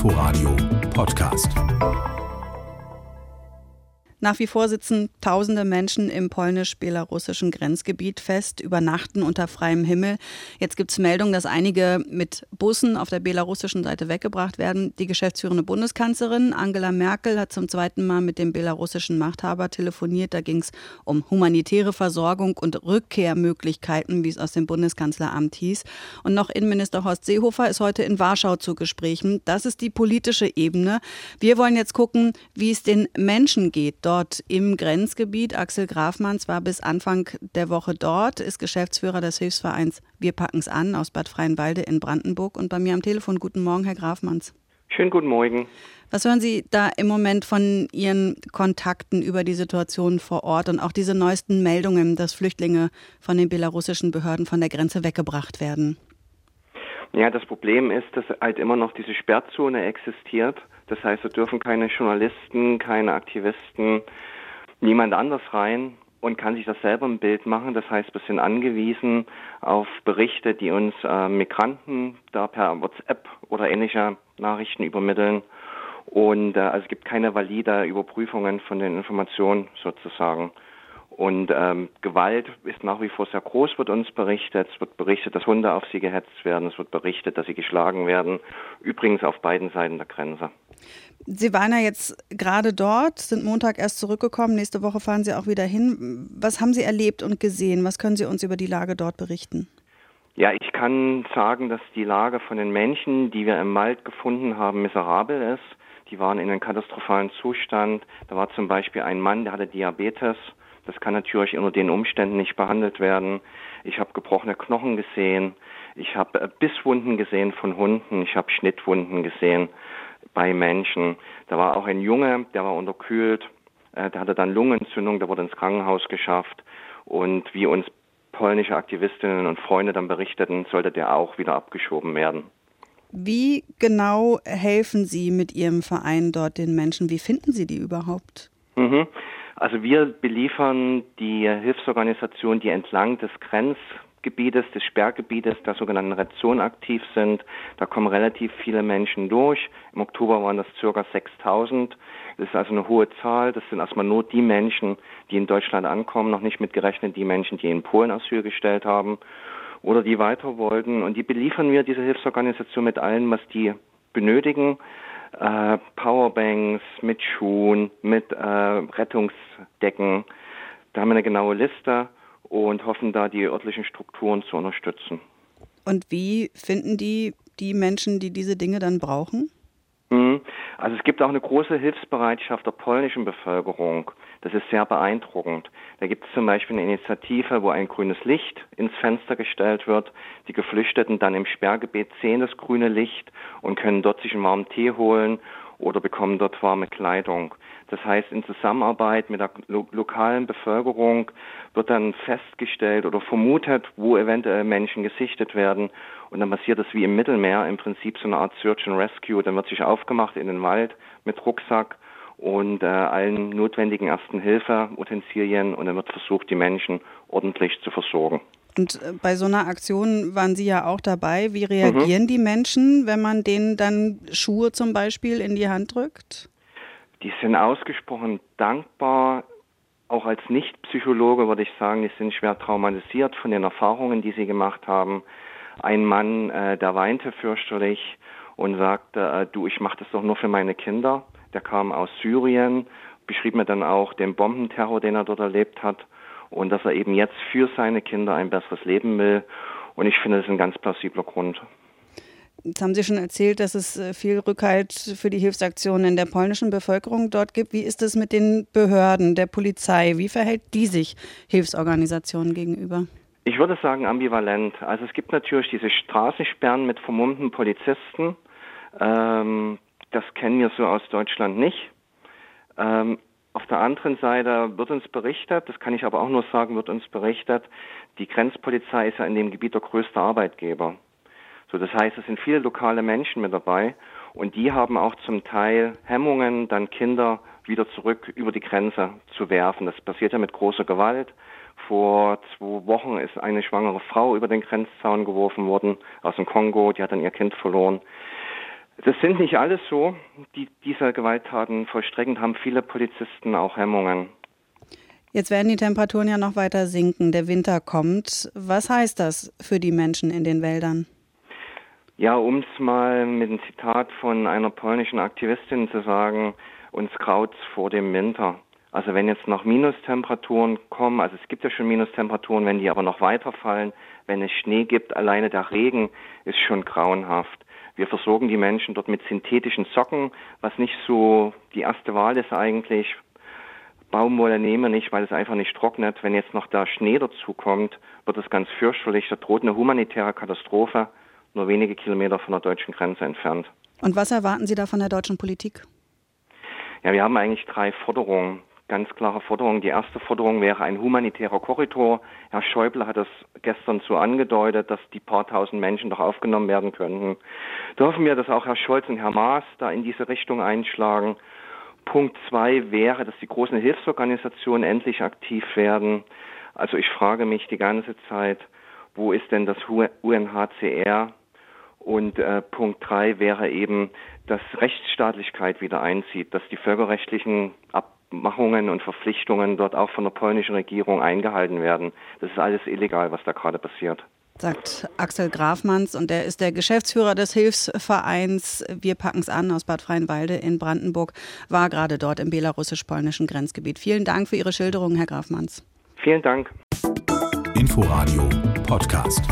Inforadio Podcast. Nach wie vor sitzen tausende Menschen im polnisch-belarussischen Grenzgebiet fest, übernachten unter freiem Himmel. Jetzt gibt es Meldungen, dass einige mit Bussen auf der belarussischen Seite weggebracht werden. Die geschäftsführende Bundeskanzlerin Angela Merkel hat zum zweiten Mal mit dem belarussischen Machthaber telefoniert. Da ging es um humanitäre Versorgung und Rückkehrmöglichkeiten, wie es aus dem Bundeskanzleramt hieß. Und noch Innenminister Horst Seehofer ist heute in Warschau zu Gesprächen. Das ist die politische Ebene. Wir wollen jetzt gucken, wie es den Menschen geht dort im Grenzgebiet. Axel Grafmanns war bis Anfang der Woche dort, ist Geschäftsführer des Hilfsvereins Wir packen's an aus Bad Freienwalde in Brandenburg. Und bei mir am Telefon, guten Morgen, Herr Grafmanns. Schönen guten Morgen. Was hören Sie da im Moment von Ihren Kontakten über die Situation vor Ort und auch diese neuesten Meldungen, dass Flüchtlinge von den belarussischen Behörden von der Grenze weggebracht werden? Ja, das Problem ist, dass halt immer noch diese Sperrzone existiert. Das heißt, es dürfen keine Journalisten, keine Aktivisten, niemand anders rein und kann sich das selber ein Bild machen. Das heißt, wir sind angewiesen auf Berichte, die uns äh, Migranten da per WhatsApp oder ähnliche Nachrichten übermitteln. Und äh, also es gibt keine valide Überprüfungen von den Informationen sozusagen. Und ähm, Gewalt ist nach wie vor sehr groß, wird uns berichtet. Es wird berichtet, dass Hunde auf sie gehetzt werden. Es wird berichtet, dass sie geschlagen werden. Übrigens auf beiden Seiten der Grenze. Sie waren ja jetzt gerade dort, sind Montag erst zurückgekommen. Nächste Woche fahren Sie auch wieder hin. Was haben Sie erlebt und gesehen? Was können Sie uns über die Lage dort berichten? Ja, ich kann sagen, dass die Lage von den Menschen, die wir im Wald gefunden haben, miserabel ist. Die waren in einem katastrophalen Zustand. Da war zum Beispiel ein Mann, der hatte Diabetes das kann natürlich unter den Umständen nicht behandelt werden. Ich habe gebrochene Knochen gesehen. Ich habe äh, Bisswunden gesehen von Hunden. Ich habe Schnittwunden gesehen bei Menschen. Da war auch ein Junge, der war unterkühlt. Äh, der hatte dann Lungenentzündung, der wurde ins Krankenhaus geschafft. Und wie uns polnische Aktivistinnen und Freunde dann berichteten, sollte der auch wieder abgeschoben werden. Wie genau helfen Sie mit Ihrem Verein dort den Menschen? Wie finden Sie die überhaupt? Mhm. Also wir beliefern die Hilfsorganisationen, die entlang des Grenzgebietes, des Sperrgebietes der sogenannten Rezon aktiv sind. Da kommen relativ viele Menschen durch. Im Oktober waren das circa 6000. Das ist also eine hohe Zahl. Das sind erstmal nur die Menschen, die in Deutschland ankommen, noch nicht mitgerechnet die Menschen, die in Polen Asyl gestellt haben oder die weiter wollten. Und die beliefern wir, diese Hilfsorganisation, mit allem, was die benötigen äh, Powerbanks, mit Schuhen, mit äh, Rettungsdecken. Da haben wir eine genaue Liste und hoffen da die örtlichen Strukturen zu unterstützen. Und wie finden die die Menschen, die diese Dinge dann brauchen? Mhm. Also es gibt auch eine große Hilfsbereitschaft der polnischen Bevölkerung. Das ist sehr beeindruckend. Da gibt es zum Beispiel eine Initiative, wo ein grünes Licht ins Fenster gestellt wird. Die Geflüchteten dann im Sperrgebiet sehen das grüne Licht und können dort sich einen warmen Tee holen oder bekommen dort warme Kleidung. Das heißt, in Zusammenarbeit mit der lo lokalen Bevölkerung wird dann festgestellt oder vermutet, wo eventuell Menschen gesichtet werden. Und dann passiert das wie im Mittelmeer, im Prinzip so eine Art Search and Rescue. Dann wird sich aufgemacht in den Wald mit Rucksack und äh, allen notwendigen ersten Hilfe-Utensilien und dann wird versucht, die Menschen ordentlich zu versorgen. Und äh, bei so einer Aktion waren Sie ja auch dabei. Wie reagieren mhm. die Menschen, wenn man denen dann Schuhe zum Beispiel in die Hand drückt? Die sind ausgesprochen dankbar. Auch als Nicht-Psychologe würde ich sagen, die sind schwer traumatisiert von den Erfahrungen, die sie gemacht haben. Ein Mann, äh, der weinte fürchterlich und sagte, äh, du, ich mache das doch nur für meine Kinder der kam aus Syrien, beschrieb mir dann auch den Bombenterror, den er dort erlebt hat und dass er eben jetzt für seine Kinder ein besseres Leben will. Und ich finde, das ist ein ganz plausibler Grund. Jetzt haben Sie schon erzählt, dass es äh, viel Rückhalt für die Hilfsaktionen in der polnischen Bevölkerung dort gibt. Wie ist es mit den Behörden, der Polizei? Wie verhält die sich Hilfsorganisationen gegenüber? Ich würde sagen ambivalent. Also es gibt natürlich diese Straßensperren mit vermummten Polizisten. Ähm, das kennen wir so aus Deutschland nicht. Ähm, auf der anderen Seite wird uns berichtet, das kann ich aber auch nur sagen, wird uns berichtet, die Grenzpolizei ist ja in dem Gebiet der größte Arbeitgeber. So, das heißt, es sind viele lokale Menschen mit dabei und die haben auch zum Teil Hemmungen, dann Kinder wieder zurück über die Grenze zu werfen. Das passiert ja mit großer Gewalt. Vor zwei Wochen ist eine schwangere Frau über den Grenzzaun geworfen worden aus dem Kongo, die hat dann ihr Kind verloren. Das sind nicht alles so, die diese Gewalttaten vollstrecken, haben viele Polizisten auch Hemmungen. Jetzt werden die Temperaturen ja noch weiter sinken, der Winter kommt. Was heißt das für die Menschen in den Wäldern? Ja, um es mal mit einem Zitat von einer polnischen Aktivistin zu sagen, uns graut's vor dem Winter. Also wenn jetzt noch Minustemperaturen kommen, also es gibt ja schon Minustemperaturen, wenn die aber noch weiterfallen, wenn es Schnee gibt, alleine der Regen ist schon grauenhaft. Wir versorgen die Menschen dort mit synthetischen Socken, was nicht so die erste Wahl ist eigentlich. Baumwolle nehmen wir nicht, weil es einfach nicht trocknet. Wenn jetzt noch der Schnee dazu kommt, wird es ganz fürchterlich. Da droht eine humanitäre Katastrophe, nur wenige Kilometer von der deutschen Grenze entfernt. Und was erwarten Sie da von der deutschen Politik? Ja, wir haben eigentlich drei Forderungen, ganz klare Forderungen. Die erste Forderung wäre ein humanitärer Korridor. Herr Schäuble hat das gestern so angedeutet, dass die paar tausend Menschen doch aufgenommen werden könnten. Da hoffen wir, dass auch Herr Scholz und Herr Maas da in diese Richtung einschlagen. Punkt zwei wäre, dass die großen Hilfsorganisationen endlich aktiv werden. Also ich frage mich die ganze Zeit, wo ist denn das UNHCR? Und äh, Punkt drei wäre eben, dass Rechtsstaatlichkeit wieder einzieht, dass die völkerrechtlichen Abmachungen und Verpflichtungen dort auch von der polnischen Regierung eingehalten werden. Das ist alles illegal, was da gerade passiert sagt Axel Grafmanns und er ist der Geschäftsführer des Hilfsvereins Wir packen's an aus Bad Freienwalde in Brandenburg, war gerade dort im belarussisch-polnischen Grenzgebiet. Vielen Dank für Ihre Schilderung, Herr Grafmanns. Vielen Dank. Inforadio Podcast.